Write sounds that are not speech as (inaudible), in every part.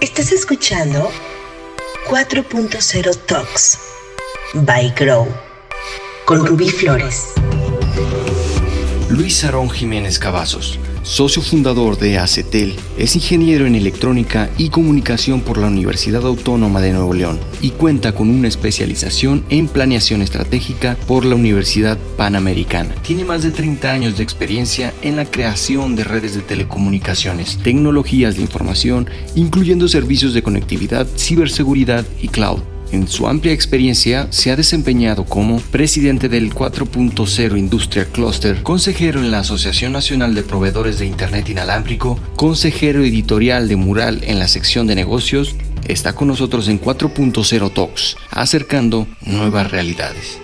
Estás escuchando 4.0 Talks by Grow con Rubí Flores. Luis Arón Jiménez Cavazos socio fundador de ACETEL, es ingeniero en electrónica y comunicación por la Universidad Autónoma de Nuevo León y cuenta con una especialización en planeación estratégica por la Universidad Panamericana. Tiene más de 30 años de experiencia en la creación de redes de telecomunicaciones, tecnologías de información, incluyendo servicios de conectividad, ciberseguridad y cloud en su amplia experiencia se ha desempeñado como presidente del 4.0 Industria Cluster, consejero en la Asociación Nacional de Proveedores de Internet Inalámbrico, consejero editorial de Mural en la sección de negocios. Está con nosotros en 4.0 Talks, acercando nuevas realidades.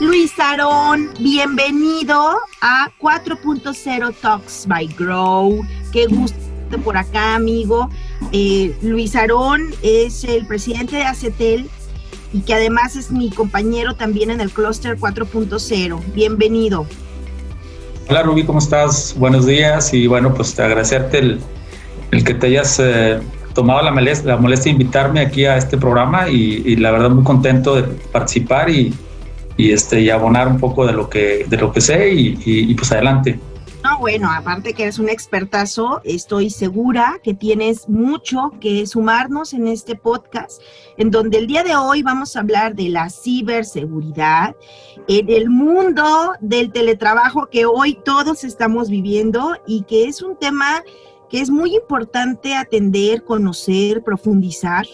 Luis Aarón, bienvenido a 4.0 Talks by Grow. Qué gusto por acá, amigo. Eh, Luis Aarón es el presidente de ACETEL y que además es mi compañero también en el Cluster 4.0. Bienvenido. Hola Rubí, ¿cómo estás? Buenos días y bueno, pues te agradecerte el, que te hayas eh, tomado la molestia, la molestia de invitarme aquí a este programa y, la verdad muy contento de participar y, este, y abonar un poco de lo que, de lo que sé y pues adelante. No, bueno, aparte que eres un expertazo, estoy segura que tienes mucho que sumarnos en este podcast, en donde el día de hoy vamos a hablar de la ciberseguridad en el mundo del teletrabajo que hoy todos estamos viviendo y que es un tema que es muy importante atender, conocer, profundizar.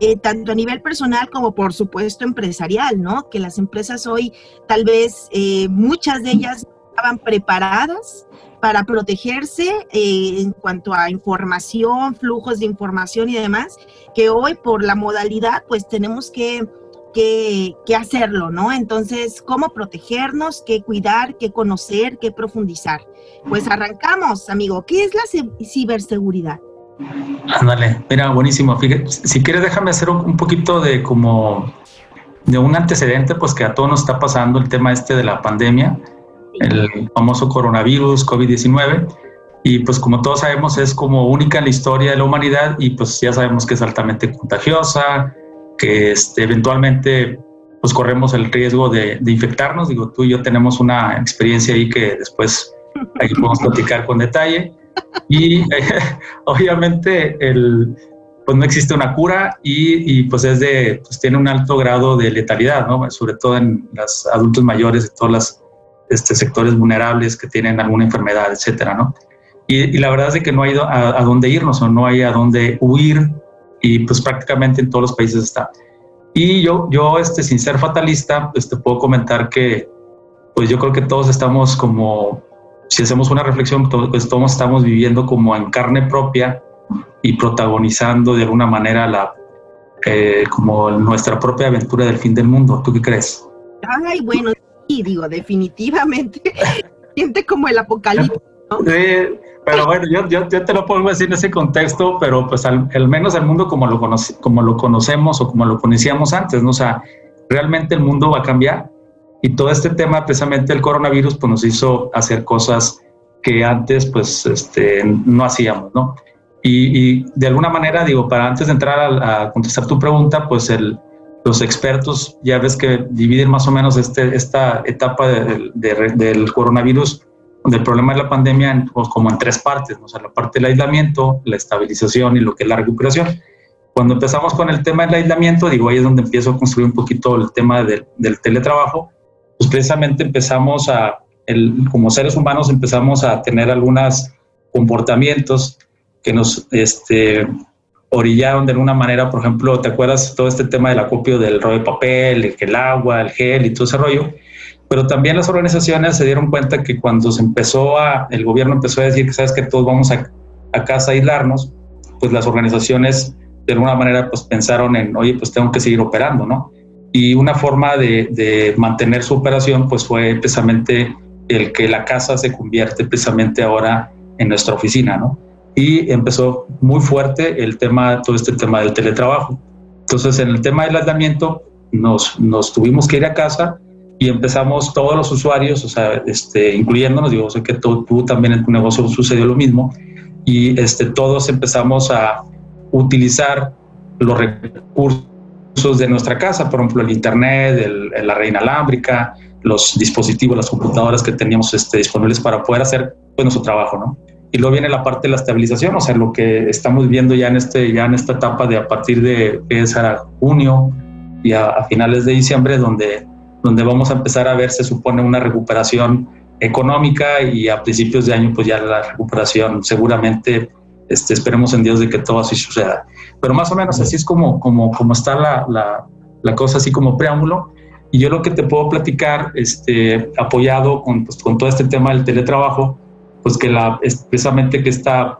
Eh, tanto a nivel personal como por supuesto empresarial, ¿no? Que las empresas hoy, tal vez eh, muchas de ellas estaban preparadas para protegerse eh, en cuanto a información, flujos de información y demás, que hoy por la modalidad pues tenemos que, que, hacerlo, ¿no? Entonces, ¿cómo protegernos? ¿Qué cuidar? ¿Qué conocer? ¿Qué profundizar? Pues arrancamos, amigo. ¿Qué es la ciberseguridad? Ándale, mira, buenísimo. Fíjate, si quieres, déjame hacer un poquito de como de un antecedente, pues que a todos nos está pasando el tema este de la pandemia el famoso coronavirus COVID-19. Y pues como todos sabemos es como única en la historia de la humanidad y pues ya sabemos que es altamente contagiosa, que este, eventualmente pues corremos el riesgo de, infectarnos. Digo, tú y yo tenemos una experiencia ahí que después ahí podemos platicar con detalle. Y (laughs) obviamente el, pues no existe una cura y, y, pues es de, pues tiene un alto grado de letalidad, ¿no? Sobre todo en los adultos mayores de todas las este, sectores vulnerables que tienen alguna enfermedad, etcétera, ¿no? Y, la verdad es que no hay a, a, dónde irnos o no hay a dónde huir y pues prácticamente en todos los países está. Y yo, yo este, sin ser fatalista, pues te puedo comentar que pues yo creo que todos estamos como, si hacemos una reflexión, pues todos estamos viviendo como en carne propia y protagonizando de alguna manera la, eh, como nuestra propia aventura del fin del mundo. ¿Tú qué crees? Ay, bueno, y digo, definitivamente (laughs) siente como el apocalipsis. Sí, pero bueno, yo, yo, te lo pongo así en ese contexto, pero pues al, menos el mundo como lo, como lo conocemos o como lo conocíamos antes, ¿no? O sea, realmente el mundo va a cambiar y todo este tema, precisamente el coronavirus, pues nos hizo hacer cosas que antes pues este, no hacíamos, ¿no? Y, y de alguna manera, digo, para antes de entrar a, a contestar tu pregunta, pues el, los expertos ya ves que dividen más o menos este, esta etapa del coronavirus, del problema de la pandemia, pues, como en tres partes, o sea, la parte del aislamiento, la estabilización y lo que es la recuperación. Cuando empezamos con el tema del aislamiento, digo, ahí es donde empiezo a construir un poquito el tema del, del teletrabajo, pues precisamente empezamos a, el, como seres humanos, empezamos a tener algunos comportamientos que nos, este, orillaron de alguna manera, por ejemplo, ¿te acuerdas todo este tema del acopio del rollo de papel, el, agua, el gel y todo ese rollo? Pero también las organizaciones se dieron cuenta que cuando se empezó a, el gobierno empezó a decir que sabes que todos vamos a, a casa a aislarnos, pues las organizaciones de alguna manera pues pensaron en, oye, pues tengo que seguir operando, ¿no? Y una forma de, de mantener su operación pues fue precisamente el que la casa se convierte precisamente ahora en nuestra oficina, ¿no? Y empezó muy fuerte el tema, todo este tema del teletrabajo. Entonces, en el tema del aislamiento, nos, nos tuvimos que ir a casa y empezamos todos los usuarios, o sea, este, incluyéndonos, digo, sé que tú, tú también en tu negocio sucedió lo mismo, y este, todos empezamos a, utilizar los recursos de nuestra casa, por ejemplo, el Internet, la red inalámbrica, los dispositivos, las computadoras que teníamos este, disponibles para poder hacer pues, nuestro trabajo, ¿no? Y luego viene la parte de la estabilización, o sea, lo que estamos viendo ya en, este, ya en esta etapa de a partir de junio y a, finales de diciembre, donde, donde vamos a empezar a ver, se supone, una recuperación económica y a principios de año, pues ya la recuperación seguramente, este, esperemos en Dios de que todo así suceda. Pero más o menos así es como, como, como está la, la, la cosa, así como preámbulo. Y yo lo que te puedo platicar, este, apoyado con, pues, con todo este tema del teletrabajo, pues que la, precisamente que esta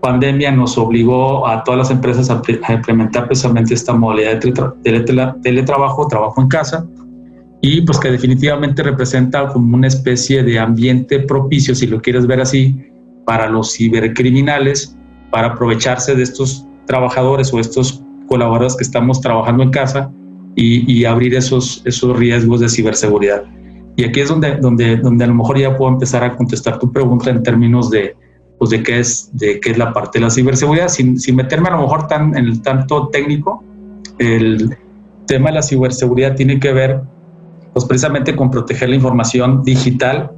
pandemia nos obligó a todas las empresas a, implementar precisamente esta modalidad de teletrabajo, trabajo en casa, y pues que definitivamente representa como una especie de ambiente propicio, si lo quieres ver así, para los cibercriminales, para aprovecharse de estos trabajadores o estos colaboradores que estamos trabajando en casa y, y abrir esos, esos riesgos de ciberseguridad. Y aquí es donde, donde, donde a lo mejor ya puedo empezar a contestar tu pregunta en términos de, pues de qué es, de qué es la parte de la ciberseguridad, sin, sin meterme a lo mejor tan en el tanto técnico. El tema de la ciberseguridad tiene que ver, pues precisamente con proteger la información digital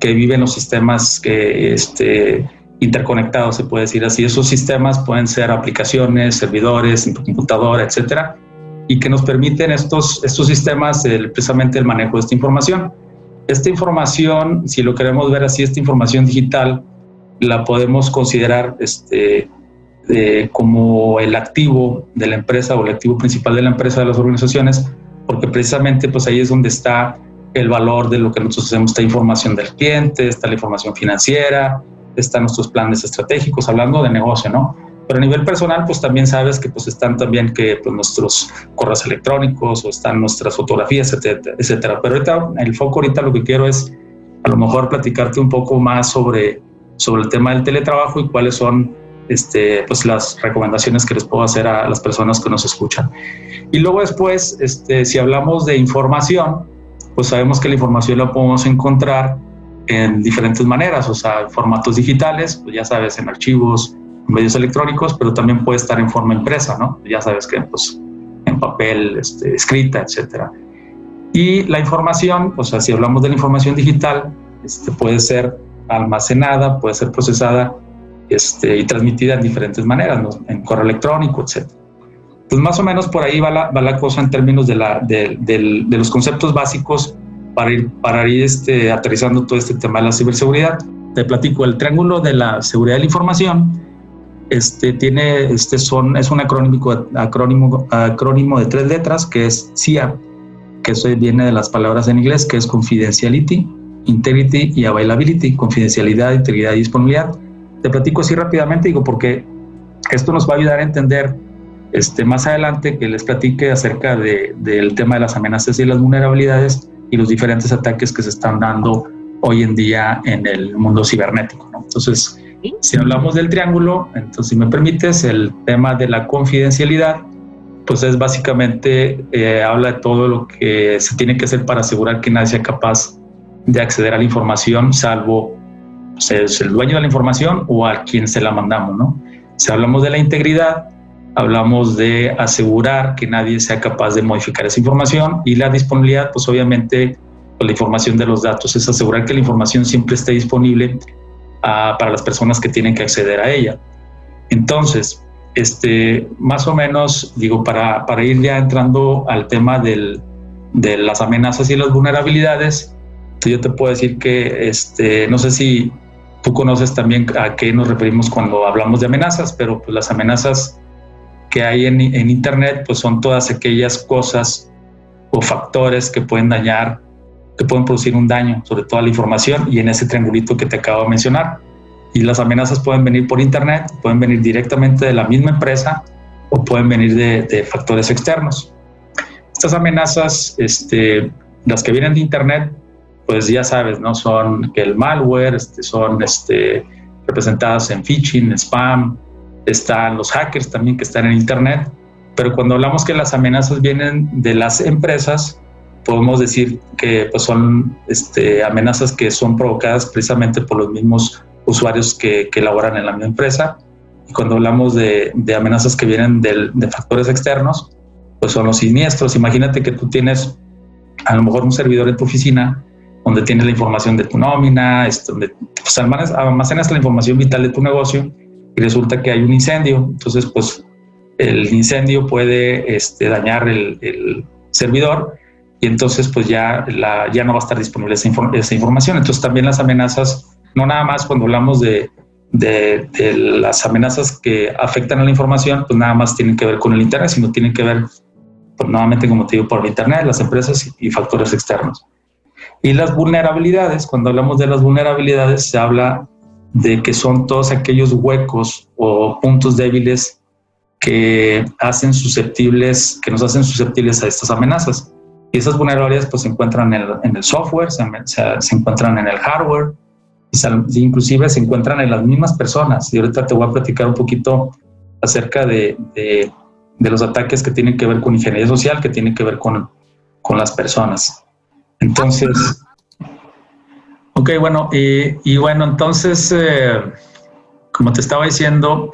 que vive en los sistemas que, este, interconectados, se puede decir así. Esos sistemas pueden ser aplicaciones, servidores, computadora, etcétera, y que nos permiten estos, estos sistemas el, precisamente el manejo de esta información. Esta información, si lo queremos ver así, esta información digital, la podemos considerar este, como el activo de la empresa o el activo principal de la empresa, de las organizaciones, porque precisamente pues ahí es donde está el valor de lo que nosotros hacemos, esta información del cliente, está la información financiera, están nuestros planes estratégicos, hablando de negocio, ¿no? Pero a nivel personal, pues también sabes que pues están también que pues, nuestros correos electrónicos o están nuestras fotografías, etcétera, etcétera. Pero ahorita, el foco ahorita lo que quiero es a lo mejor platicarte un poco más sobre, sobre el tema del teletrabajo y cuáles son este, pues las recomendaciones que les puedo hacer a las personas que nos escuchan. Y luego después, este, si hablamos de información, pues sabemos que la información la podemos encontrar en diferentes maneras, o sea, formatos digitales, pues ya sabes, en archivos, medios electrónicos, pero también puede estar en forma impresa, ¿no? Ya sabes que pues, en papel, este, escrita, etcétera. Y la información, o sea, si hablamos de la información digital, este, puede ser almacenada, puede ser procesada este, y transmitida en diferentes maneras, ¿no? en correo electrónico, etcétera. Pues más o menos por ahí va la, va la cosa en términos de, la, de, de, los conceptos básicos para ir, para ir este, aterrizando todo este tema de la ciberseguridad. Te platico, el triángulo de la seguridad de la información este, tiene, este son, es un acrónimo, de tres letras que es CIA, que eso viene de las palabras en inglés, que es Confidentiality, Integrity y Availability, confidencialidad, integridad y disponibilidad. Te platico así rápidamente, digo, porque esto nos va a ayudar a entender este, más adelante que les platique acerca de, del tema de las amenazas y las vulnerabilidades y los diferentes ataques que se están dando hoy en día en el mundo cibernético. ¿no? Entonces, si hablamos del triángulo, entonces si me permites, el tema de la confidencialidad, pues es básicamente, eh, habla de todo lo que se tiene que hacer para asegurar que nadie sea capaz de acceder a la información, salvo pues, el dueño de la información o a quien se la mandamos, ¿no? Si hablamos de la integridad, hablamos de asegurar que nadie sea capaz de modificar esa información y la disponibilidad, pues obviamente pues, la información de los datos es asegurar que la información siempre esté disponible para las personas que tienen que acceder a ella. Entonces, este, más o menos, digo, para, para ir ya entrando al tema del, de las amenazas y las vulnerabilidades, yo te puedo decir que, este, no sé si tú conoces también a qué nos referimos cuando hablamos de amenazas, pero pues las amenazas que hay en, en Internet, pues son todas aquellas cosas o factores que pueden dañar que pueden producir un daño sobre toda la información y en ese triangulito que te acabo de mencionar. Y las amenazas pueden venir por Internet, pueden venir directamente de la misma empresa o pueden venir de, factores externos. Estas amenazas, este, las que vienen de Internet, pues ya sabes, ¿no? Son que el malware, este, son este, representadas en phishing, spam, están los hackers también que están en Internet. Pero cuando hablamos que las amenazas vienen de las empresas, podemos decir que pues, son este, amenazas que son provocadas precisamente por los mismos usuarios que, que laboran en la misma empresa Y cuando hablamos de, amenazas que vienen de factores externos, pues son los siniestros. Imagínate que tú tienes a lo mejor un servidor en tu oficina donde tienes la información de tu nómina, donde pues, almacenas la información vital de tu negocio y resulta que hay un incendio. Entonces, pues el incendio puede este, dañar el, servidor y entonces pues ya, ya no va a estar disponible esa, esa, información. Entonces también las amenazas, no nada más cuando hablamos de, de, las amenazas que afectan a la información, pues nada más tienen que ver con el Internet, sino tienen que ver pues, nuevamente como te digo, por Internet, las empresas y factores externos. Y las vulnerabilidades, cuando hablamos de las vulnerabilidades, se habla de que son todos aquellos huecos o puntos débiles que hacen susceptibles, que nos hacen susceptibles a estas amenazas. Y esas vulnerabilidades pues se encuentran en el, en el software, se, encuentran en el hardware, y inclusive se encuentran en las mismas personas. Y ahorita te voy a platicar un poquito acerca de, de, de los ataques que tienen que ver con ingeniería social, que tienen que ver con, con las personas. Entonces, ok, bueno, y, bueno, entonces, eh, como te estaba diciendo,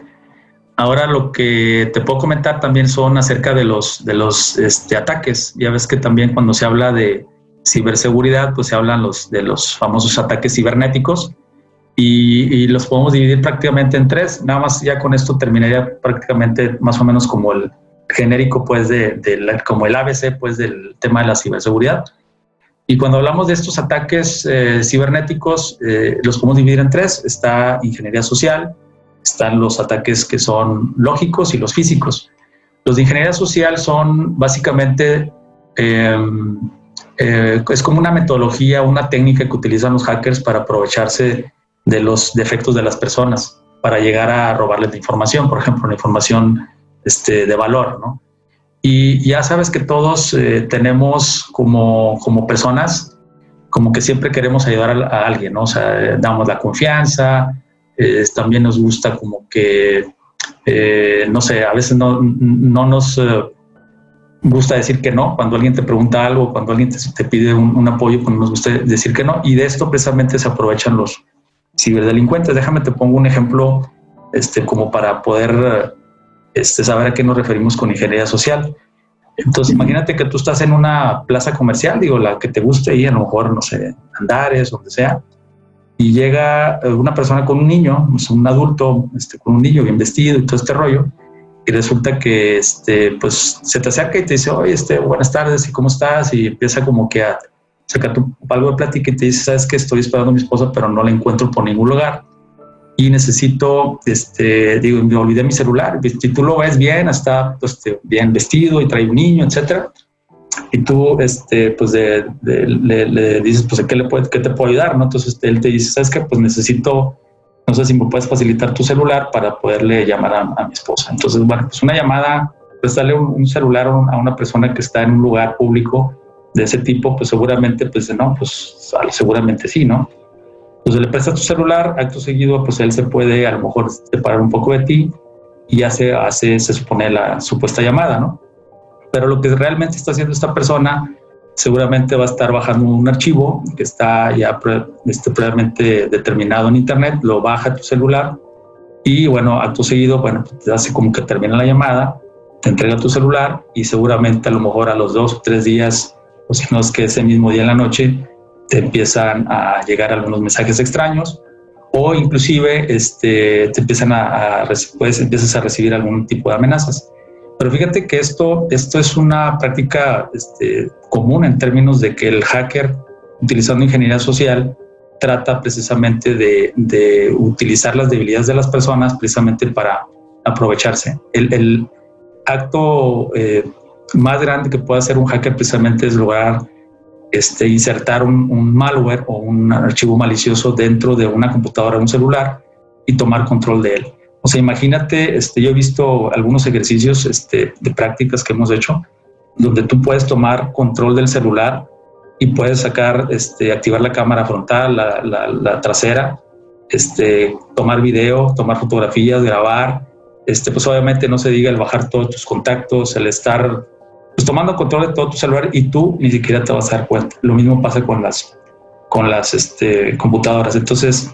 ahora lo que te puedo comentar también son acerca de los, de los este, ataques. Ya ves que también cuando se habla de ciberseguridad, pues se hablan los, de los famosos ataques cibernéticos y, los podemos dividir prácticamente en tres. Nada más ya con esto terminaría prácticamente más o menos como el genérico, pues, de, como el ABC, pues, del tema de la ciberseguridad. Y cuando hablamos de estos ataques eh, cibernéticos, eh, los podemos dividir en tres. Está ingeniería social, están los ataques que son lógicos y los físicos. Los de ingeniería social son básicamente, em, eh, es como una metodología, una técnica que utilizan los hackers para aprovecharse de los defectos de las personas, para llegar a robarles la información, por ejemplo, la información este, de valor, ¿no? Y ya sabes que todos eh, tenemos como, como personas, como que siempre queremos ayudar a, alguien, ¿no? O sea, damos la confianza, eh, también nos gusta como que, eh, no sé, a veces no, no nos gusta decir que no, cuando alguien te pregunta algo, cuando alguien te, pide un, apoyo, pues nos gusta decir que no, y de esto precisamente se aprovechan los ciberdelincuentes. Déjame te pongo un ejemplo este, como para poder este, saber a qué nos referimos con ingeniería social. Entonces, imagínate que tú estás en una plaza comercial, digo, la que te guste y a lo mejor, no sé, Andares, donde sea, y llega eh, una persona con un niño, un adulto este, con un niño bien vestido y todo este rollo, y resulta que este, pues, se te acerca y te dice, oye, este, buenas tardes, ¿y cómo estás? Y empieza como que a sacar algo de plática y te dice, sabes que estoy esperando a mi esposa, pero no la encuentro por ningún lugar y necesito, este, digo, me olvidé mi celular, si tú lo ves bien, está este, bien vestido y trae un niño, etcétera, y tú, este, pues, le, dices, pues, ¿qué, le puede, ¿qué te puedo ayudar? ¿no? Entonces él te dice, ¿sabes qué? Pues necesito, no sé si me puedes facilitar tu celular para poderle llamar a, mi esposa. Entonces, bueno, pues una llamada, pues darle un, celular a una persona que está en un lugar público de ese tipo, pues seguramente, pues no, pues seguramente sí, ¿no? Entonces le prestas tu celular, acto seguido, pues él se puede a lo mejor separar un poco de ti y ya hace, se supone, la supuesta llamada, ¿no? Pero lo que realmente está haciendo esta persona seguramente va a estar bajando un archivo que está ya este, previamente determinado en Internet, lo baja a tu celular y bueno, acto seguido, bueno, pues te hace como que termina la llamada, te entrega tu celular y seguramente a lo mejor a los dos o tres días, o si no es que ese mismo día en la noche, te empiezan a llegar algunos mensajes extraños o inclusive este, te empiezan a, pues, empiezas a recibir algún tipo de amenazas. Pero fíjate que esto, esto es una práctica este, común en términos de que el hacker, utilizando ingeniería social, trata precisamente de, utilizar las debilidades de las personas precisamente para aprovecharse. El, acto eh, más grande que puede hacer un hacker precisamente es lograr este, insertar un, malware o un archivo malicioso dentro de una computadora o un celular y tomar control de él. O sea, imagínate, este, yo he visto algunos ejercicios este, de prácticas que hemos hecho donde tú puedes tomar control del celular y puedes sacar, este, activar la cámara frontal, la, la, trasera, este, tomar video, tomar fotografías, grabar. Este, pues obviamente no se diga el bajar todos tus contactos, el estar pues tomando control de todo tu celular y tú ni siquiera te vas a dar cuenta. Lo mismo pasa con las, con las este, computadoras. Entonces,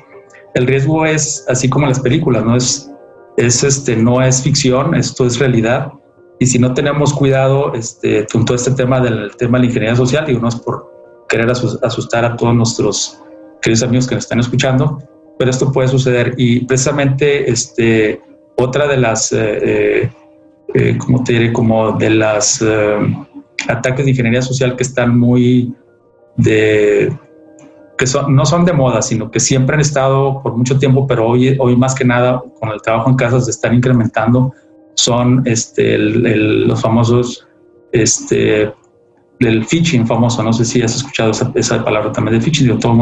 el riesgo es así como las películas, ¿no? Es es este, no es ficción, esto es realidad. Y si no tenemos cuidado este, con todo este tema del tema de la ingeniería social, digo, no es por querer asustar a todos nuestros queridos amigos que nos están escuchando, pero esto puede suceder. Y precisamente este, otra de las, eh, eh, eh como te diré, como de las eh, ataques de ingeniería social que están muy de que son, no son de moda, sino que siempre han estado por mucho tiempo, pero hoy, hoy más que nada con el trabajo en casa se están incrementando, son este, los famosos, este, el phishing famoso, no sé si has escuchado esa, palabra también de phishing, todos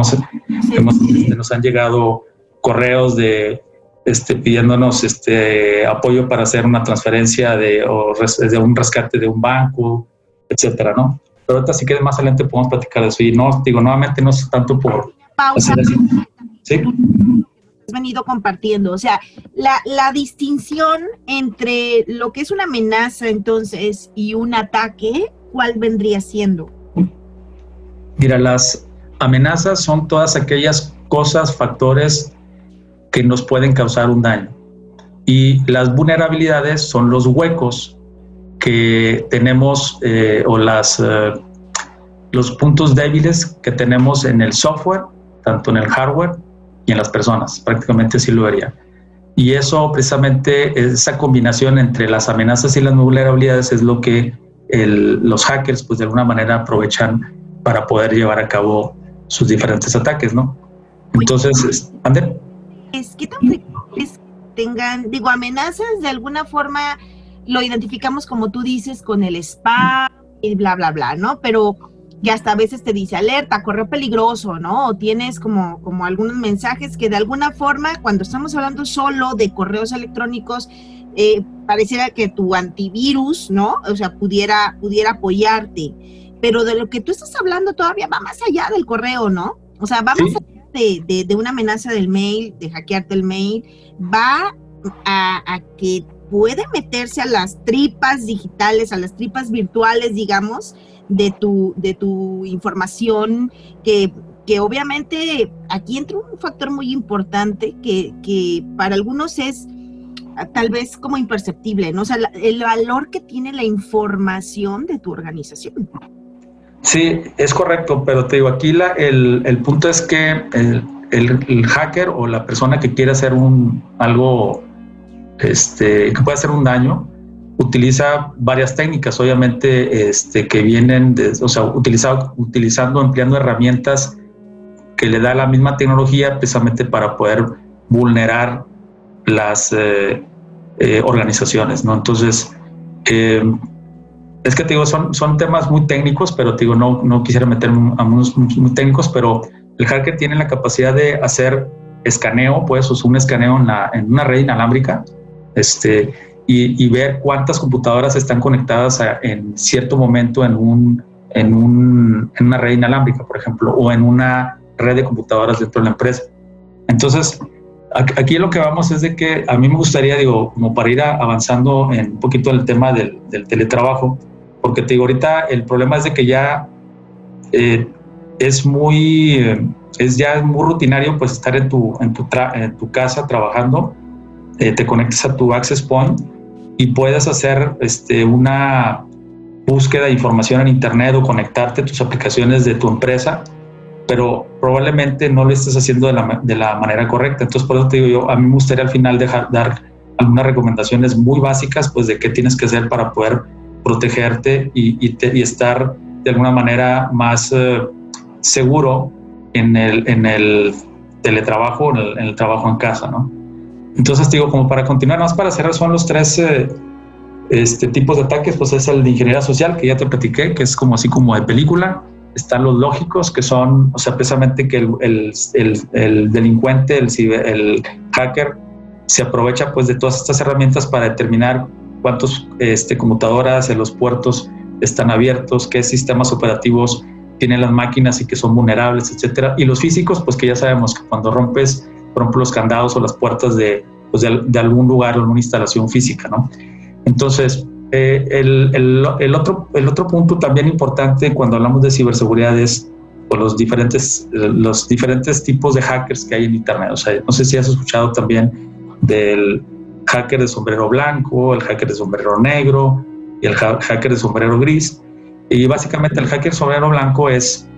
hemos, este, nos han llegado correos de este, pidiéndonos este apoyo para hacer una transferencia de, o de un rescate de un banco, etcétera, ¿no? Pero ahorita sí que más adelante podemos platicar de eso. Y no, digo, nuevamente no es tanto por... Pausa. ¿Sí? Has venido compartiendo, o sea, la, la distinción entre lo que es una amenaza entonces y un ataque, ¿cuál vendría siendo? Mira, las amenazas son todas aquellas cosas, factores que nos pueden causar un daño. Y las vulnerabilidades son los huecos que tenemos eh, o las, eh, los puntos débiles que tenemos en el software, tanto en el hardware y en las personas. Prácticamente así lo vería. Y eso precisamente, esa combinación entre las amenazas y las vulnerabilidades es lo que los hackers pues de alguna manera aprovechan para poder llevar a cabo sus diferentes ataques, ¿no? Entonces, ¿ande? Es que tan tengan, digo, amenazas de alguna forma lo identificamos como tú dices con el spam y bla, bla, bla, ¿no? Pero que hasta a veces te dice alerta, correo peligroso, ¿no? O tienes como, como algunos mensajes que de alguna forma, cuando estamos hablando solo de correos electrónicos, eh, pareciera que tu antivirus, ¿no? O sea, pudiera, pudiera apoyarte. Pero de lo que tú estás hablando todavía va más allá del correo, ¿no? O sea, va más allá de, de, una amenaza del mail, de hackearte el mail, va a, a que puede meterse a las tripas digitales, a las tripas virtuales, digamos, de tu, de tu información, que, que obviamente aquí entra un factor muy importante que, que para algunos es ah, tal vez como imperceptible, ¿no? O sea, el valor que tiene la información de tu organización. Sí, es correcto, pero te digo, aquí la, el, el punto es que el, el, el, hacker o la persona que quiere hacer un, algo este, que puede hacer un daño, utiliza varias técnicas, obviamente, este, que vienen, de, o sea, utilizado, utilizando, empleando herramientas que le da la misma tecnología precisamente para poder vulnerar las eh, eh, organizaciones, ¿no? Entonces, eh, es que te digo, son, son temas muy técnicos, pero te digo, no, no quisiera meterme a unos muy técnicos, pero el hacker tiene la capacidad de hacer escaneo, pues, o un escaneo en, la, en una red inalámbrica, este, y, ver cuántas computadoras están conectadas en cierto momento en, un, en, un, en una red inalámbrica, por ejemplo, o en una red de computadoras dentro de la empresa. Entonces, aquí lo que vamos es de que a mí me gustaría, digo, como para ir avanzando en un poquito el tema del, teletrabajo, porque te digo, ahorita el problema es de que ya eh, es muy, es ya muy rutinario pues estar en tu, en tu casa trabajando eh, te conectes a tu Access Point y puedes hacer este, una búsqueda de información en Internet o conectarte a tus aplicaciones de tu empresa, pero probablemente no lo estés haciendo de la, de la manera correcta. Entonces, por eso te digo yo, a mí me gustaría al final dejar, dar algunas recomendaciones muy básicas pues, de qué tienes que hacer para poder protegerte y, y, estar de alguna manera más eh, seguro en el, en el teletrabajo, en el, en el trabajo en casa, ¿no? Entonces, digo, como para continuar, más para cerrar, son los tres eh, este, tipos de ataques, pues es el de ingeniería social, que ya te platiqué, que es como así como de película. Están los lógicos, que son, o sea, precisamente que el, el, el, delincuente, el, el hacker, se aprovecha pues de todas estas herramientas para determinar cuántas este, computadoras en los puertos están abiertos, qué sistemas operativos tienen las máquinas y que son vulnerables, etcétera. Y los físicos, pues que ya sabemos que cuando rompes por ejemplo, los candados o las puertas de, pues de, algún lugar o alguna instalación física, ¿no? Entonces, eh, el, el, otro, el otro punto también importante cuando hablamos de ciberseguridad es pues, los diferentes, los diferentes tipos de hackers que hay en Internet. O sea, no sé si has escuchado también del hacker de sombrero blanco, el hacker de sombrero negro y el hacker de sombrero gris. Y básicamente el hacker sombrero blanco es,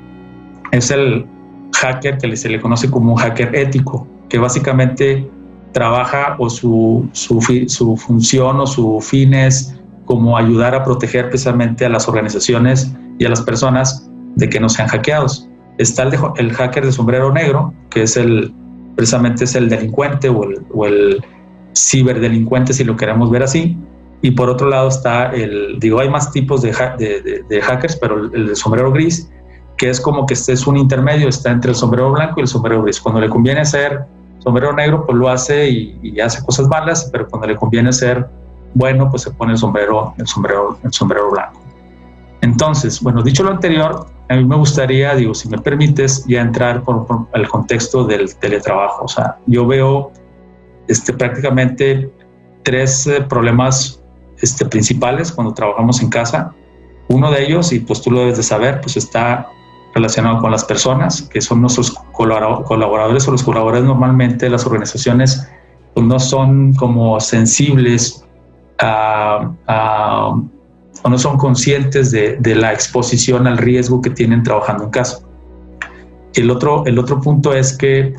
es el hacker que se le conoce como un hacker ético, que básicamente trabaja o su, su, función o su fin es como ayudar a proteger precisamente a las organizaciones y a las personas de que no sean hackeados. Está el, el hacker de sombrero negro, que es el, precisamente es el delincuente o el, o el ciberdelincuente, si lo queremos ver así. Y por otro lado está el, digo, hay más tipos de, de, hackers, pero el, de sombrero gris, que es como que este es un intermedio, está entre el sombrero blanco y el sombrero gris. Cuando le conviene ser sombrero negro, pues lo hace y, hace cosas malas, pero cuando le conviene ser bueno, pues se pone el sombrero, el sombrero, el sombrero blanco. Entonces, bueno, dicho lo anterior, a mí me gustaría, digo, si me permites, ya entrar por, el contexto del teletrabajo. O sea, yo veo este, prácticamente tres eh, problemas este, principales cuando trabajamos en casa. Uno de ellos, y pues tú lo debes de saber, pues está relacionado con las personas, que son nuestros colaboradores o los colaboradores normalmente las organizaciones pues no son como sensibles a, o no son conscientes de, la exposición al riesgo que tienen trabajando en casa. El otro, el otro punto es que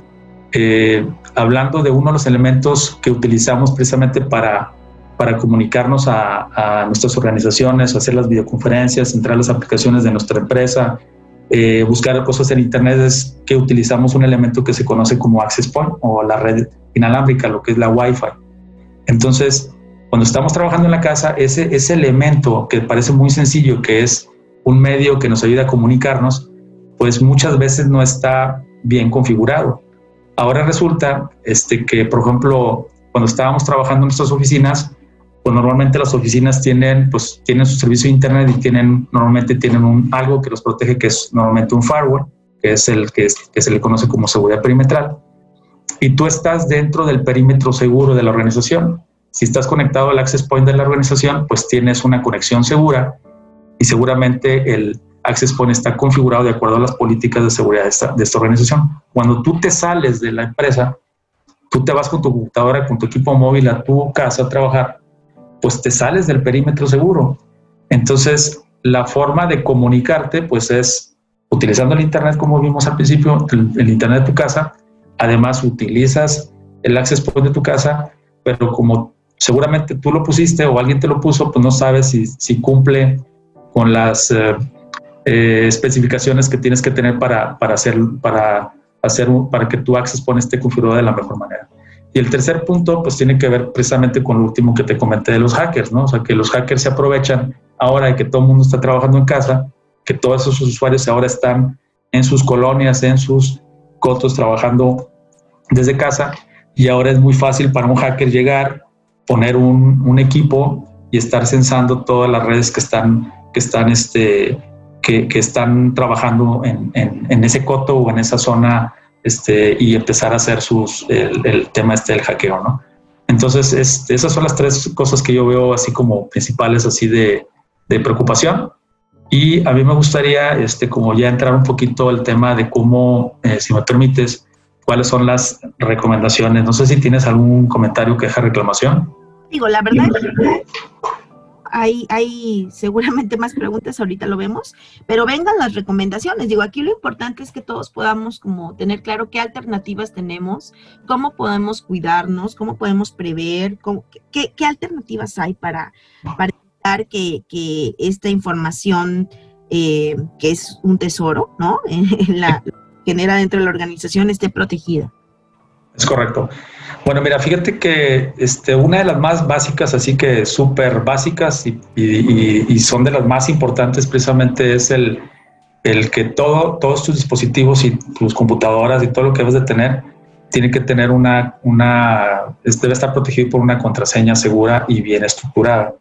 eh, hablando de uno de los elementos que utilizamos precisamente para, para comunicarnos a, nuestras organizaciones, hacer las videoconferencias, entrar las aplicaciones de nuestra empresa, eh, buscar cosas en Internet, es que utilizamos un elemento que se conoce como Access Point o la red inalámbrica, lo que es la Wi-Fi. Entonces, cuando estamos trabajando en la casa, ese, ese elemento que parece muy sencillo, que es un medio que nos ayuda a comunicarnos, pues muchas veces no está bien configurado. Ahora resulta este, que, por ejemplo, cuando estábamos trabajando en nuestras oficinas, pues normalmente las oficinas tienen, pues, tienen su servicio de internet y tienen, normalmente tienen un, algo que los protege, que es normalmente un firewall, que es el que, que se le conoce como seguridad perimetral. Y tú estás dentro del perímetro seguro de la organización. Si estás conectado al access point de la organización, pues tienes una conexión segura y seguramente el access point está configurado de acuerdo a las políticas de seguridad de esta, de esta organización. Cuando tú te sales de la empresa, tú te vas con tu computadora, con tu equipo móvil a tu casa a trabajar, pues te sales del perímetro seguro. Entonces, la forma de comunicarte, pues es utilizando el Internet, como vimos al principio, el, Internet de tu casa. Además, utilizas el access point de tu casa, pero como seguramente tú lo pusiste o alguien te lo puso, pues no sabes si, si cumple con las eh, eh, especificaciones que tienes que tener para, para, hacer, para, hacer, para que tu Access Point esté configurado de la mejor manera. Y el tercer punto, pues tiene que ver precisamente con lo último que te comenté de los hackers, ¿no? O sea, que los hackers se aprovechan ahora de que todo el mundo está trabajando en casa, que todos esos usuarios ahora están en sus colonias, en sus cotos, trabajando desde casa, y ahora es muy fácil para un hacker llegar, poner un, equipo y estar censando todas las redes que están, que están, este, que, están trabajando en, en, ese coto o en esa zona este, y empezar a hacer sus, el, tema este del hackeo, ¿no? Entonces, este, esas son las tres cosas que yo veo así como principales así de, de preocupación. Y a mí me gustaría, este, como ya entrar un poquito al tema de cómo, eh, si me permites, cuáles son las recomendaciones. No sé si tienes algún comentario, queja, reclamación. Digo, la verdad hay, hay seguramente más preguntas, ahorita lo vemos, pero vengan las recomendaciones. Digo, aquí lo importante es que todos podamos como tener claro qué alternativas tenemos, cómo podemos cuidarnos, cómo podemos prever, qué, alternativas hay para, para evitar que, que esta información, eh, que es un tesoro, ¿no? (laughs) En la, genera dentro de la organización esté protegida. Es correcto. Bueno, mira, fíjate que este, una de las más básicas, así que súper básicas y, son de las más importantes precisamente es el, el que todo, todos tus dispositivos y tus computadoras y todo lo que debes de tener tiene que tener una, una, debe estar protegido por una contraseña segura y bien estructurada.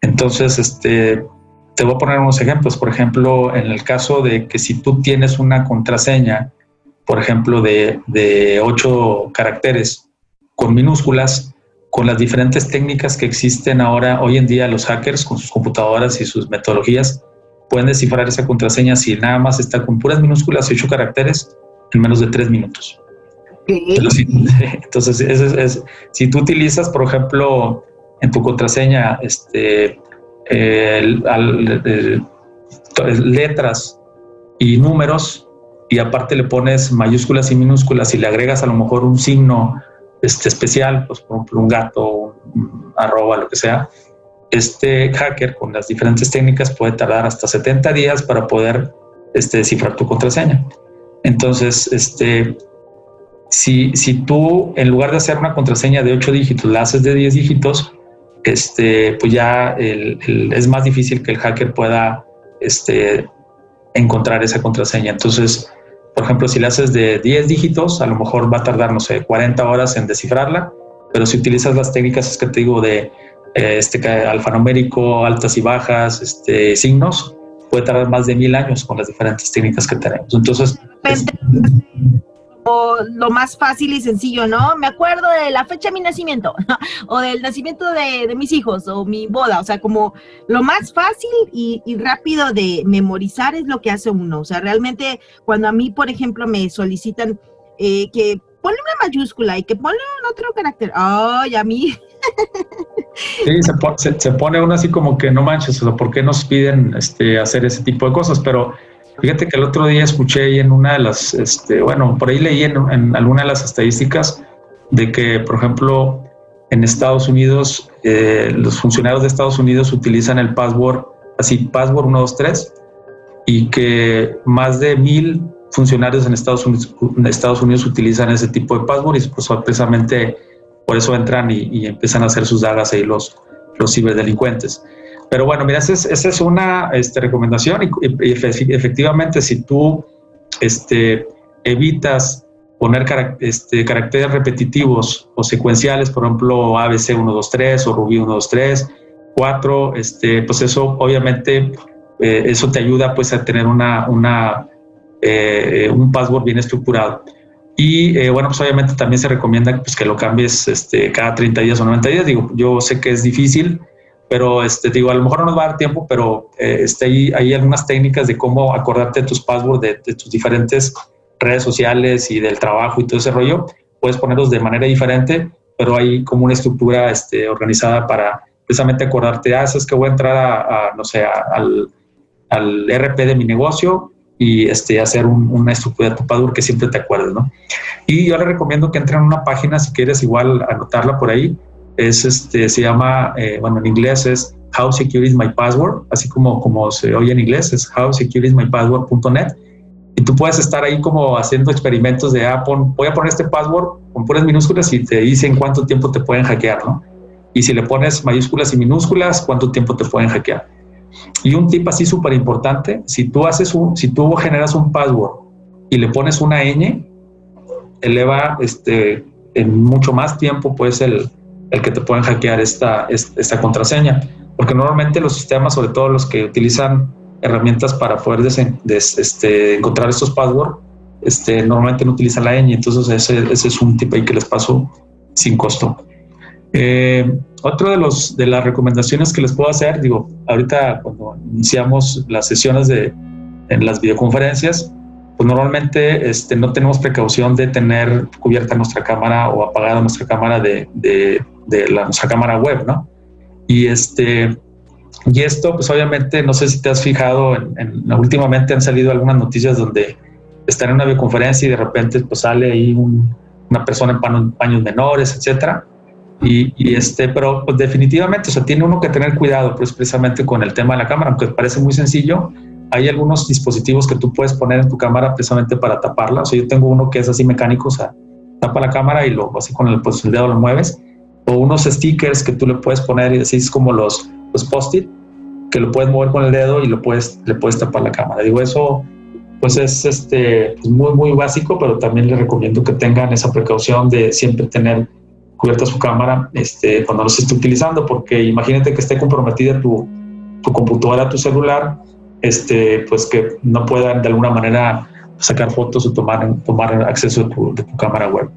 Entonces, este, te voy a poner unos ejemplos. Por ejemplo, en el caso de que si tú tienes una contraseña, por ejemplo, de, de ocho caracteres con minúsculas, con las diferentes técnicas que existen ahora, hoy en día, los hackers con sus computadoras y sus metodologías pueden descifrar esa contraseña si nada más está con puras minúsculas y ocho caracteres en menos de tres minutos. (laughs) entonces, es, si tú utilizas, por ejemplo, en tu contraseña, este, letras y números, y aparte le pones mayúsculas y minúsculas y le agregas a lo mejor un signo este, especial, pues por ejemplo un gato, un arroba, lo que sea, este hacker con las diferentes técnicas puede tardar hasta 70 días para poder este, descifrar tu contraseña. Entonces, este, si, si tú en lugar de hacer una contraseña de 8 dígitos, la haces de 10 dígitos, este, pues ya es más difícil que el hacker pueda este, encontrar esa contraseña. Entonces, por ejemplo, si la haces de 10 dígitos, a lo mejor va a tardar, no sé, 40 horas en descifrarla, pero si utilizas las técnicas es que te digo de eh, este alfanumérico, altas y bajas, este, signos, puede tardar más de mil años con las diferentes técnicas que tenemos. Entonces, lo más fácil y sencillo, ¿no? Me acuerdo de la fecha de mi nacimiento, (laughs) o del nacimiento de, mis hijos, o mi boda, o sea, como lo más fácil y, rápido de memorizar es lo que hace uno. O sea, realmente cuando a mí, por ejemplo, me solicitan eh, que ponle una mayúscula y que ponle un otro carácter, ay, a mí. Sí, se, pone uno así como que no manches, o sea, ¿por qué nos piden este, hacer ese tipo de cosas? Pero Fíjate que el otro día escuché en una de las, este, bueno, por ahí leí en, alguna de las estadísticas de que, por ejemplo, en Estados Unidos, eh, los funcionarios de Estados Unidos utilizan el password, así, password 123, y que más de mil funcionarios en Estados Unidos, en Estados Unidos utilizan ese tipo de password y pues precisamente por eso entran y, empiezan a hacer sus dagas ahí los, los ciberdelincuentes. Pero bueno, mira, esa es, una este, recomendación y, efectivamente si tú este, evitas poner este, caracteres repetitivos o secuenciales, por ejemplo, ABC 123 o Ruby 123, 4, este, pues eso obviamente eh, eso te ayuda pues a tener una, una eh, un password bien estructurado. Y eh, bueno, pues obviamente también se recomienda pues, que lo cambies este, cada 30 días o 90 días. Digo, yo sé que es difícil, pero este, digo, a lo mejor no nos va a dar tiempo, pero eh, este, hay, hay, algunas técnicas de cómo acordarte de tus passwords de, tus diferentes redes sociales y del trabajo y todo ese rollo. Puedes ponerlos de manera diferente, pero hay como una estructura este, organizada para precisamente acordarte, ah, es que voy a entrar a, no sé, al, al, RP de mi negocio y este, hacer una estructura de tu password que siempre te acuerdes, ¿no? Y yo le recomiendo que entren a una página, si quieres igual anotarla por ahí, es este, se llama, eh, bueno, en inglés es How Secure is My Password, así como, como se oye en inglés, es howsecureismypassword.net. Y tú puedes estar ahí como haciendo experimentos de, ah, voy a poner este password con puras minúsculas y te dicen cuánto tiempo te pueden hackear, ¿no? Y si le pones mayúsculas y minúsculas, cuánto tiempo te pueden hackear. Y un tip así súper importante, si tú haces un, si tú generas un password y le pones una ñ, eleva este, en mucho más tiempo pues el, el que te pueden hackear esta, esta contraseña. Porque normalmente los sistemas, sobre todo los que utilizan herramientas para poder este, encontrar estos passwords, este, normalmente no utilizan la ñ, entonces ese, ese, es un tipo ahí que les paso sin costo. Eh, otro de, los, de las recomendaciones que les puedo hacer, digo, ahorita cuando iniciamos las sesiones de, en las videoconferencias, pues normalmente este, no tenemos precaución de tener cubierta nuestra cámara o apagada nuestra cámara de, de la, nuestra cámara web, ¿no? Y este, y esto, pues obviamente, no sé si te has fijado, en, últimamente han salido algunas noticias donde están en una videoconferencia y de repente pues sale ahí una persona en paños, menores, etcétera. Y, este, pero pues definitivamente, o sea, tiene uno que tener cuidado, pues precisamente con el tema de la cámara, aunque parece muy sencillo, hay algunos dispositivos que tú puedes poner en tu cámara precisamente para taparla. O sea, yo tengo uno que es así mecánico, o sea, tapa la cámara y lo así con el, pues, el dedo lo mueves o unos stickers que tú le puedes poner y es como los, los post-it que lo puedes mover con el dedo y lo puedes, le puedes tapar la cámara. Digo, eso pues es este, pues muy, muy básico, pero también les recomiendo que tengan esa precaución de siempre tener cubierta su cámara este, cuando los esté utilizando, porque imagínate que esté comprometida tu, tu computadora, tu celular, este, pues que no puedan de alguna manera sacar fotos o tomar, tomar acceso tu, de tu cámara web.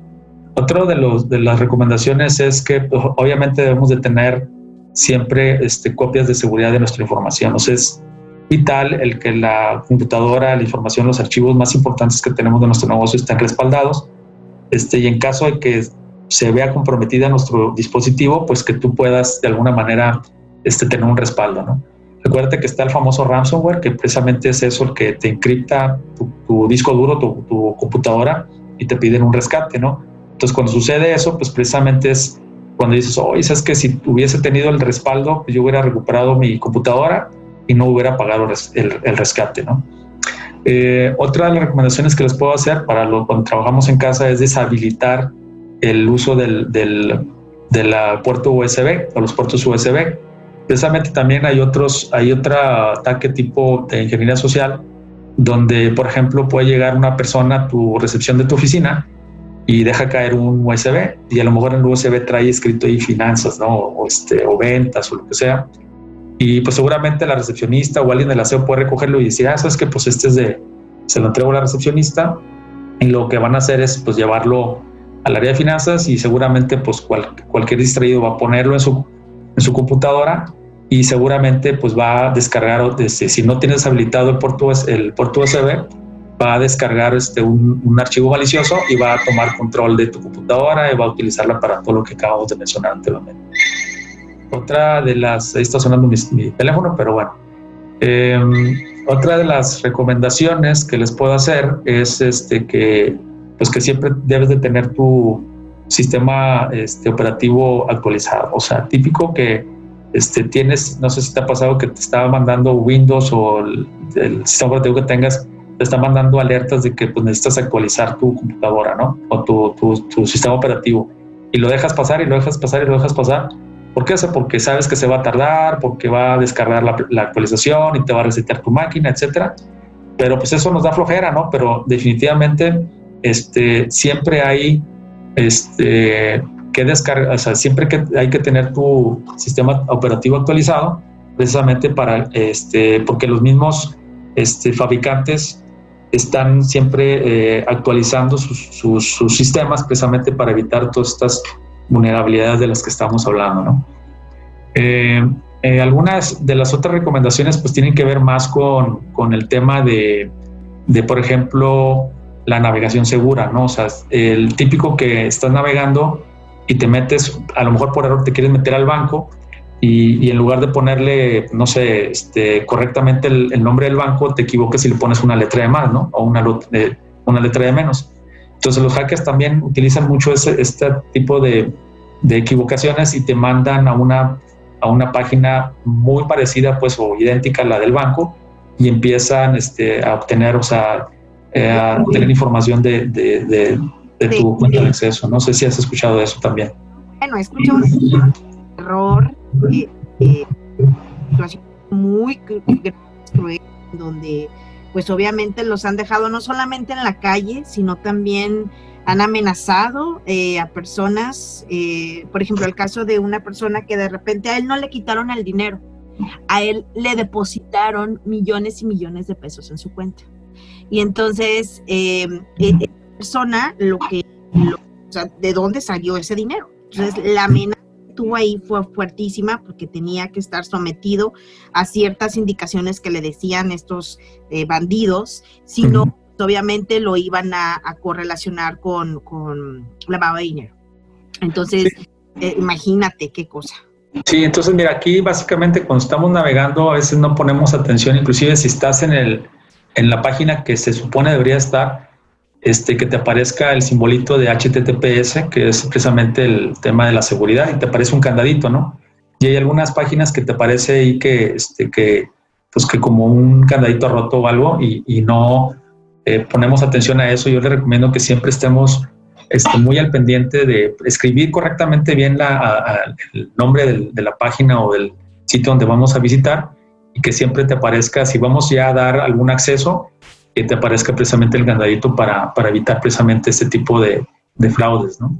Otro de, los, de las recomendaciones es que pues, obviamente debemos de tener siempre este, copias de seguridad de nuestra información. O sea, es vital el que la computadora, la información, los archivos más importantes que tenemos de nuestro negocio estén respaldados. este, y en caso de que se vea comprometida nuestro dispositivo, pues que tú puedas de alguna manera este, tener un respaldo, ¿no? Recuerda que está el famoso ransomware, que precisamente es eso el que te encripta tu, disco duro, tu, tu, computadora y te piden un rescate, ¿no? Entonces, cuando sucede eso, pues precisamente es cuando dices, oye, sabes que si hubiese tenido el respaldo, yo hubiera recuperado mi computadora y no hubiera pagado el, rescate, ¿no? Eh, otra de las recomendaciones que les puedo hacer para lo, cuando trabajamos en casa es deshabilitar el uso del, del, de la puerto USB o los puertos USB. Precisamente también hay otros, hay otro ataque tipo de ingeniería social donde, por ejemplo, puede llegar una persona a tu recepción de tu oficina y deja caer un USB y a lo mejor en el USB trae escrito ahí finanzas, ¿no? O, este, o ventas o lo que sea. Y pues seguramente la recepcionista o alguien del aseo puede recogerlo y decir, ah, sabes que pues este es de, se lo entrego a la recepcionista y lo que van a hacer es pues llevarlo al área de finanzas y seguramente pues cualquier distraído va a ponerlo en su, en su computadora y seguramente pues va a descargar, desde, si no tienes habilitado el puerto, el puerto USB, va a descargar este, un, archivo malicioso y va a tomar control de tu computadora y va a utilizarla para todo lo que acabamos de mencionar anteriormente. Otra de las, ahí está mi, teléfono, pero bueno. Em, otra de las recomendaciones que les puedo hacer es este, que, pues que siempre debes de tener tu sistema este, operativo actualizado. O sea, típico que este, tienes, no sé si te ha pasado que te estaba mandando Windows o el, sistema operativo que tengas, te está mandando alertas de que pues, necesitas actualizar tu computadora, ¿no? O tu, sistema operativo. Y lo dejas pasar y lo dejas pasar y lo dejas pasar. ¿Por qué eso? Porque sabes que se va a tardar, porque va a descargar la, la actualización y te va a resetear tu máquina, etcétera. Pero pues eso nos da flojera, ¿no? Pero definitivamente este, siempre hay este, que descargar, o sea, siempre que hay que tener tu sistema operativo actualizado, precisamente para, este, porque los mismos este, fabricantes están siempre eh, actualizando sus, sus, sistemas precisamente para evitar todas estas vulnerabilidades de las que estamos hablando, ¿no? Eh, eh, algunas de las otras recomendaciones pues tienen que ver más con, con el tema de, de, por ejemplo, la navegación segura, ¿no? O sea, el típico que estás navegando y te metes, a lo mejor por error te quieres meter al banco y, en lugar de ponerle, no sé, este, correctamente el, nombre del banco, te equivoques y le pones una letra de más, ¿no? O una, una letra de menos. Entonces los hackers también utilizan mucho ese, este tipo de, de, equivocaciones y te mandan a una, a una página muy parecida, pues, o idéntica a la del banco y empiezan este, a obtener, o sea, eh, a tener información de, de de tu cuenta de acceso. No sé si has escuchado eso también. Bueno, he escuchado un error, eh, eh, muy cruel, donde pues obviamente los han dejado no solamente en la calle, sino también han amenazado eh, a personas, por ejemplo, el caso de una persona que de repente a él no le quitaron el dinero, a él le depositaron millones y millones de pesos en su cuenta. Y entonces, eh, persona lo que, de dónde salió ese dinero. Entonces, la amenaza que tuvo ahí fue fuertísima porque tenía que estar sometido a ciertas indicaciones que le decían estos eh, bandidos, si no, obviamente lo iban a, correlacionar con, con lavado de dinero. Entonces, eh, imagínate qué cosa. Sí, entonces mira, aquí básicamente cuando estamos navegando a veces no ponemos atención, inclusive si estás en, el, en la página que se supone debería estar, este, que te aparezca el simbolito de HTTPS, que es precisamente el tema de la seguridad, y te aparece un candadito, ¿no? Y hay algunas páginas que te aparece ahí que, este, que, pues que como un candadito roto o algo, y, no eh, ponemos atención a eso. Yo le recomiendo que siempre estemos este, muy al pendiente de escribir correctamente bien la, el nombre de la página o del sitio donde vamos a visitar y que siempre te aparezca, si vamos ya a dar algún acceso, que te aparezca precisamente el candadito para, para evitar precisamente este tipo de, de fraudes, ¿no?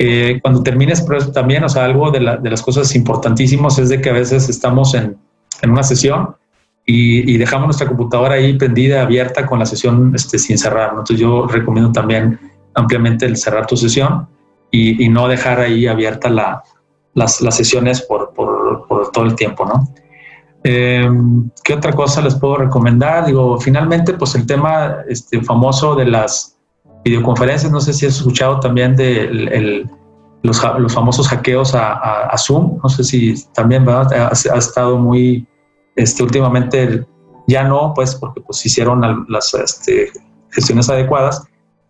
Eh, cuando termines, pero también, o sea, algo de, la, de, las cosas importantísimas es de que a veces estamos en, en una sesión y, y, dejamos nuestra computadora ahí prendida, abierta con la sesión este, sin cerrar. ¿no? Entonces yo recomiendo también ampliamente el cerrar tu sesión y, y no dejar ahí abierta la, las, las, sesiones por, por, por, todo el tiempo, ¿no? Eh, ¿Qué otra cosa les puedo recomendar? Digo, finalmente, pues el tema este, famoso de las, videoconferencias. No sé si has escuchado también de los, los, famosos hackeos a, Zoom. No sé si también ha, estado muy, este, últimamente ya no, pues porque pues hicieron las este, gestiones adecuadas,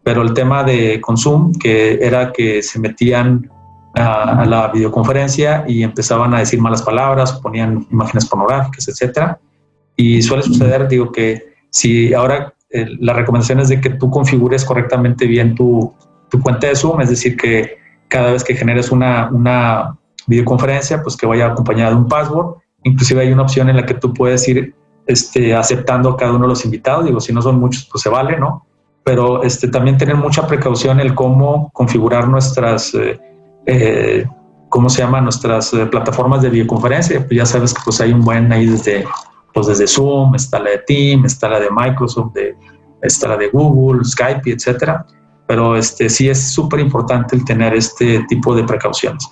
pero el tema de Zoom, que era que se metían a, la videoconferencia y empezaban a decir malas palabras, ponían imágenes pornográficas, etcétera. Y suele suceder, digo que si ahora eh, la recomendación es de que tú configures correctamente bien tu, tu, cuenta de Zoom, es decir, que cada vez que generes una, una videoconferencia, pues que vaya acompañada de un password. Inclusive hay una opción en la que tú puedes ir este, aceptando a cada uno de los invitados. Digo, si no son muchos, pues se vale, ¿no? Pero este, también tener mucha precaución el cómo configurar nuestras, eh, eh, ¿cómo se llama? Nuestras plataformas de videoconferencia. Pues ya sabes que pues hay un buen ahí desde pues desde Zoom, está la de Team, está la de Microsoft, de, está la de Google, Skype, etcétera. Pero este, sí es súper importante el tener este tipo de precauciones.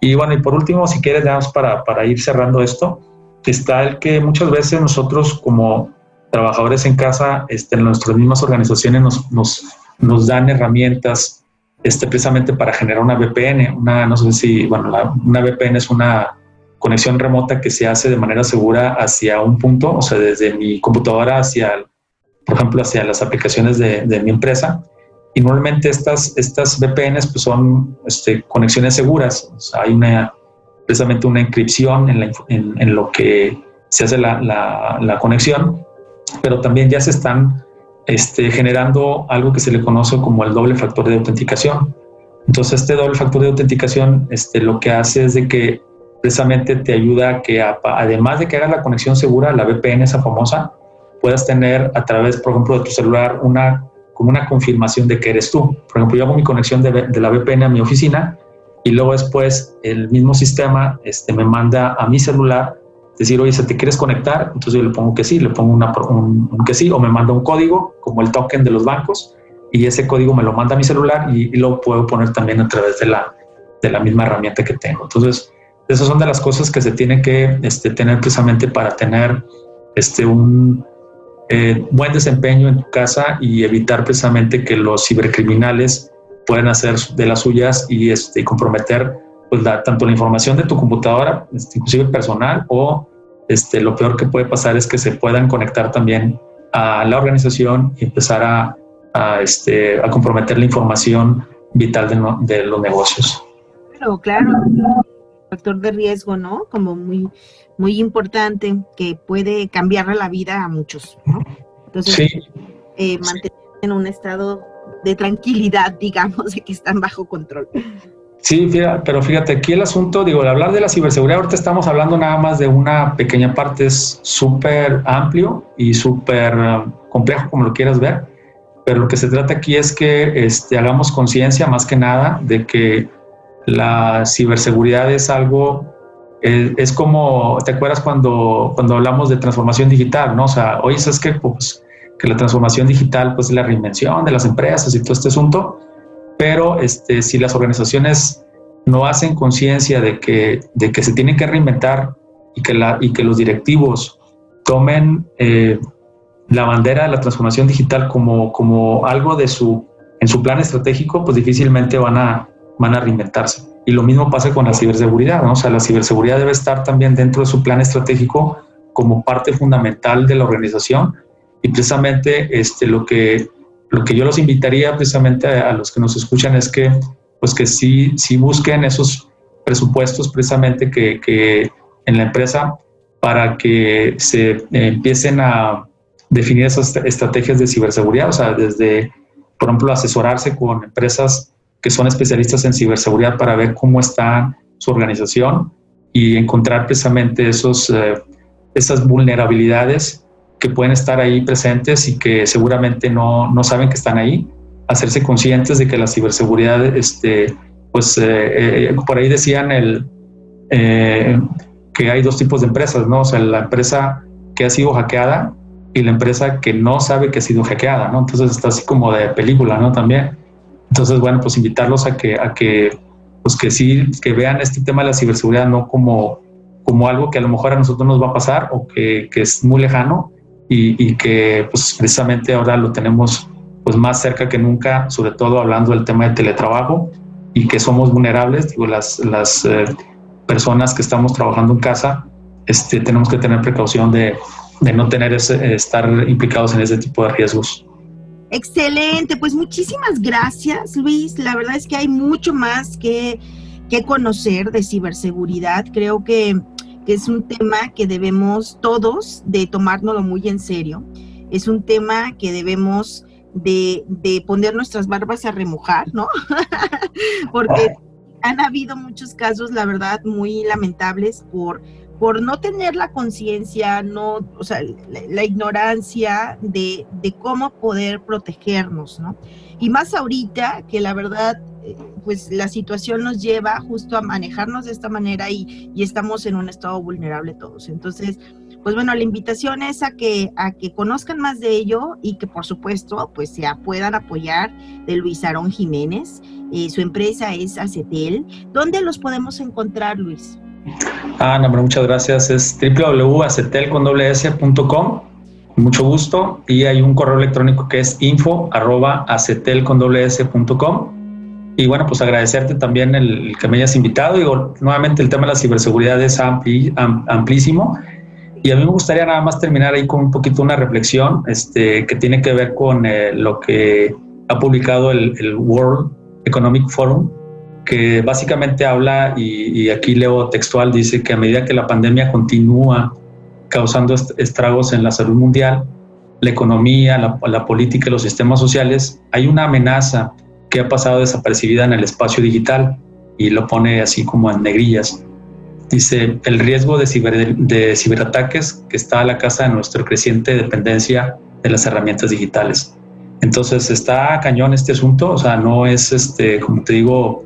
Y bueno, y por último, si quieres, damos para, para ir cerrando esto, está el que muchas veces nosotros como trabajadores en casa, este, en nuestras mismas organizaciones nos, nos, nos dan herramientas este, precisamente para generar una VPN. Una, no sé si, bueno, una VPN es una conexión remota que se hace de manera segura hacia un punto, o sea, desde mi computadora hacia, por ejemplo, hacia las aplicaciones de, de mi empresa. Y normalmente estas, estas VPNs pues son este, conexiones seguras. O sea, hay una, precisamente una inscripción en, en, en, lo que se hace la, la, la, conexión, pero también ya se están este, generando algo que se le conoce como el doble factor de autenticación. Entonces, este doble factor de autenticación este, lo que hace es de que precisamente te ayuda a que además de que hagas la conexión segura, la VPN esa famosa, puedas tener a través, por ejemplo, de tu celular una como una confirmación de que eres tú. Por ejemplo, yo hago mi conexión de, de la VPN a mi oficina y luego después el mismo sistema este, me manda a mi celular decir, oye, ¿se te quieres conectar? Entonces yo le pongo que sí, le pongo una, un, un, que sí, o me manda un código, como el token de los bancos, y ese código me lo manda a mi celular y, y lo puedo poner también a través de la, de la misma herramienta que tengo. Entonces, esas son de las cosas que se tienen que este, tener precisamente para tener este, un eh, buen desempeño en tu casa y evitar precisamente que los cibercriminales puedan hacer de las suyas y este, comprometer pues, tanto la información de tu computadora, este, inclusive personal, o este, lo peor que puede pasar es que se puedan conectar también a la organización y empezar a, a, este, a comprometer la información vital de, de los negocios. Claro, claro factor de riesgo, ¿no? Como muy, muy importante que puede cambiarle la vida a muchos, ¿no? Entonces, eh, mantener en un estado de tranquilidad, (laughs) digamos, de que están bajo control. Sí, pero fíjate, aquí el asunto, digo, al hablar de la ciberseguridad, ahorita estamos hablando nada más de una pequeña parte, es súper amplio y súper um, complejo, como lo quieras ver, pero lo que se trata aquí es que este, hagamos conciencia más que nada de que la ciberseguridad es algo, es, como, ¿te acuerdas cuando, cuando hablamos de transformación digital? ¿no? O sea, hoy es que, pues, que la transformación digital pues, es la reinvención de las empresas y todo este asunto, pero este, si las organizaciones no hacen conciencia de que, de que se tienen que reinventar y que, la, y que los directivos tomen eh, la bandera de la transformación digital como, como algo de su, en su plan estratégico, pues difícilmente van a, van a reinventarse. Y lo mismo pasa con la ciberseguridad, ¿no? O sea, la ciberseguridad debe estar también dentro de su plan estratégico como parte fundamental de la organización y precisamente este, lo, que, lo que yo los invitaría precisamente a, los que nos escuchan es que, pues que sí, sí busquen esos presupuestos precisamente que, que en la empresa para que se empiecen a definir esas estrategias de ciberseguridad, o sea, desde, por ejemplo, asesorarse con empresas que son especialistas en ciberseguridad para ver cómo está su organización y encontrar precisamente esos, eh, esas vulnerabilidades que pueden estar ahí presentes y que seguramente no, no, saben que están ahí, hacerse conscientes de que la ciberseguridad, este, pues eh, eh, por ahí decían el, que hay dos tipos de empresas, ¿no? O sea, la empresa que ha sido hackeada y la empresa que no sabe que ha sido hackeada, ¿no? Entonces está así como de película, ¿no? También. Entonces, bueno, pues invitarlos a que, a que, pues que sí, que vean este tema de la ciberseguridad no como, como algo que a lo mejor a nosotros nos va a pasar o que, que es muy lejano y, y, que pues precisamente ahora lo tenemos pues más cerca que nunca, sobre todo hablando del tema de teletrabajo y que somos vulnerables, digo, las, las eh, personas que estamos trabajando en casa, este, tenemos que tener precaución de, de no tener ese, estar implicados en ese tipo de riesgos. Excelente, pues muchísimas gracias Luis. La verdad es que hay mucho más que, que conocer de ciberseguridad. Creo que, que, es un tema que debemos todos de tomárnoslo muy en serio. Es un tema que debemos de, de poner nuestras barbas a remojar, ¿no? (laughs) Porque han habido muchos casos, la verdad, muy lamentables por por no tener la conciencia, no, o sea, la, ignorancia de, de, cómo poder protegernos, ¿no? Y más ahorita que la verdad, pues la situación nos lleva justo a manejarnos de esta manera y, y, estamos en un estado vulnerable todos. Entonces, pues bueno, la invitación es a que, a que conozcan más de ello y que por supuesto, pues se puedan apoyar de Luis Aarón Jiménez. Eh, su empresa es Acetel. ¿Dónde los podemos encontrar, Luis? Ah, no, muchas gracias. Es www.acetel.com. Mucho gusto. Y hay un correo electrónico que es info arroba Y bueno, pues agradecerte también el, que me hayas invitado. Digo, nuevamente el tema de la ciberseguridad es amplísimo. Y a mí me gustaría nada más terminar ahí con un poquito una reflexión este, que tiene que ver con eh, lo que ha publicado el World Economic Forum que básicamente habla, y, aquí leo textual, dice que a medida que la pandemia continúa causando estragos en la salud mundial, la economía, la, política y los sistemas sociales, hay una amenaza que ha pasado desapercibida en el espacio digital y lo pone así como en negrillas. Dice, el riesgo de, ciberataques que está a la casa de nuestra creciente dependencia de las herramientas digitales. Entonces está cañón este asunto, o sea, no es, este, como te digo,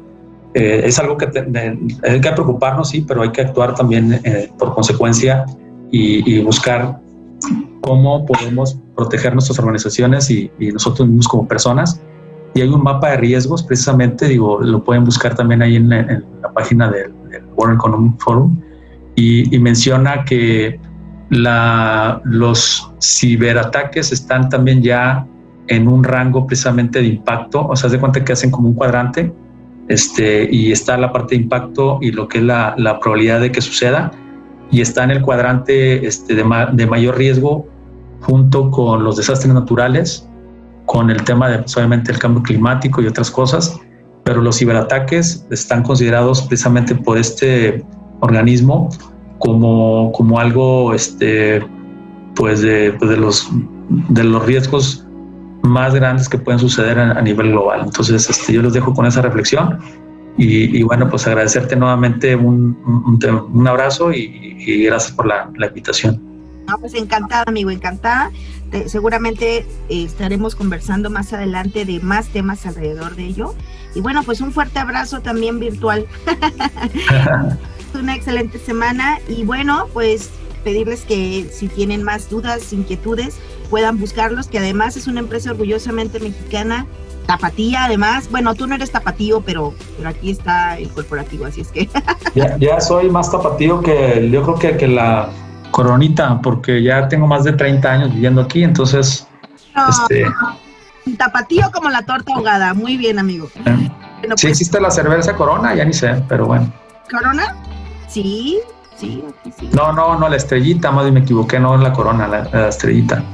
eh, es algo que hay que preocuparnos, sí, pero hay que actuar también eh, por consecuencia y, buscar cómo podemos proteger nuestras organizaciones y, nosotros mismos como personas. Y hay un mapa de riesgos, precisamente, digo, lo pueden buscar también ahí en, la página del, World Economic Forum, y, menciona que la, los ciberataques están también ya en un rango precisamente de impacto, o sea, se cuenta que hacen como un cuadrante, este, y está la parte de impacto y lo que es la, probabilidad de que suceda, y está en el cuadrante este, de, de, mayor riesgo junto con los desastres naturales, con el tema de pues, obviamente el cambio climático y otras cosas, pero los ciberataques están considerados precisamente por este organismo como, como algo este, pues de, pues de, los, de los riesgos más grandes que pueden suceder a, nivel global. Entonces, este, yo los dejo con esa reflexión y, bueno, pues agradecerte nuevamente un, un, abrazo y, gracias por la, invitación. No, pues encantada, amigo, encantada. seguramente eh, estaremos conversando más adelante de más temas alrededor de ello. Y bueno, pues un fuerte abrazo también virtual. (laughs) Una excelente semana y bueno, pues pedirles que si tienen más dudas, inquietudes, puedan buscarlos, que además es una empresa orgullosamente mexicana, tapatía además, bueno, tú no eres tapatío, pero, pero aquí está el corporativo, así es que... ya, soy más tapatío que yo creo que, que la coronita, porque ya tengo más de 30 años viviendo aquí, entonces... este... Tapatío como la torta ahogada, muy bien, amigo. Eh, sí pues existe la cerveza Corona, ya ni sé, pero bueno. ¿Corona? Sí, sí, aquí sí. No, no, no, la estrellita, más bien me equivoqué, no es la Corona, la estrellita.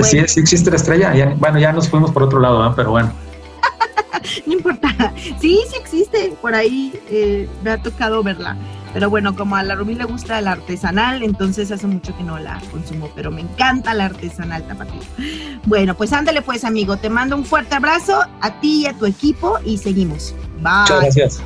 Sí, sí existe la estrella. bueno, ya nos fuimos por otro lado, pero bueno. (laughs) no importa. Sí, sí existe. Por ahí eh, me ha tocado verla. Pero bueno, como a la Rubí le gusta la artesanal, entonces hace mucho que no la consumo, pero me encanta la artesanal tapatía. Bueno, pues ándale pues, amigo. Te mando un fuerte abrazo a ti y a tu equipo y seguimos. Bye. Muchas gracias.